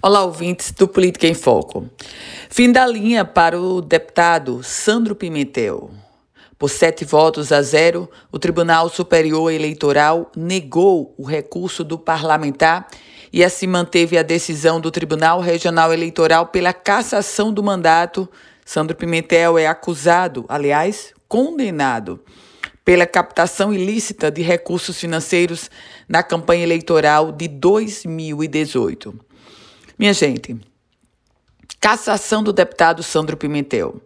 Olá, ouvintes do Política em Foco. Fim da linha para o deputado Sandro Pimentel. Por sete votos a zero, o Tribunal Superior Eleitoral negou o recurso do parlamentar e assim manteve a decisão do Tribunal Regional Eleitoral pela cassação do mandato. Sandro Pimentel é acusado, aliás, condenado pela captação ilícita de recursos financeiros na campanha eleitoral de 2018. Minha gente, cassação do deputado Sandro Pimentel.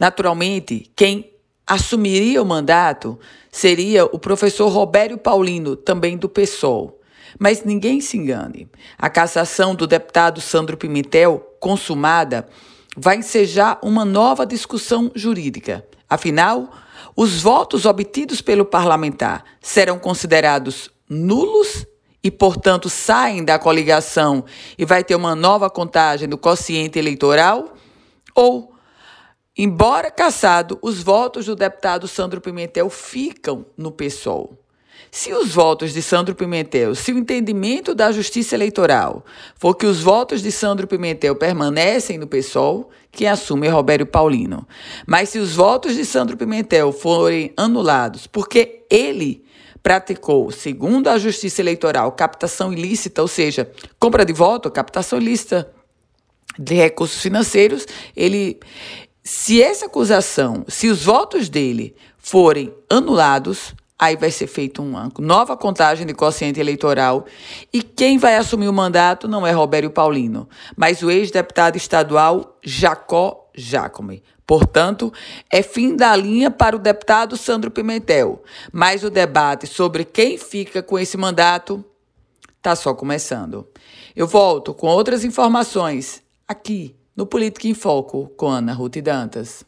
Naturalmente, quem assumiria o mandato seria o professor Robério Paulino, também do PSOL. Mas ninguém se engane. A cassação do deputado Sandro Pimentel, consumada, vai ensejar uma nova discussão jurídica. Afinal, os votos obtidos pelo parlamentar serão considerados nulos e, portanto, saem da coligação e vai ter uma nova contagem do quociente eleitoral? Ou, embora cassado, os votos do deputado Sandro Pimentel ficam no PSOL? Se os votos de Sandro Pimentel, se o entendimento da Justiça Eleitoral for que os votos de Sandro Pimentel permanecem no PSOL, quem assume é Robério Paulino. Mas se os votos de Sandro Pimentel forem anulados porque ele praticou, segundo a Justiça Eleitoral, captação ilícita, ou seja, compra de voto, captação ilícita de recursos financeiros, ele se essa acusação, se os votos dele forem anulados, aí vai ser feita uma nova contagem de quociente eleitoral. E quem vai assumir o mandato não é Robério Paulino, mas o ex-deputado estadual Jacó Jacome. Portanto, é fim da linha para o deputado Sandro Pimentel, mas o debate sobre quem fica com esse mandato está só começando. Eu volto com outras informações aqui no Política em Foco com Ana Ruth Dantas.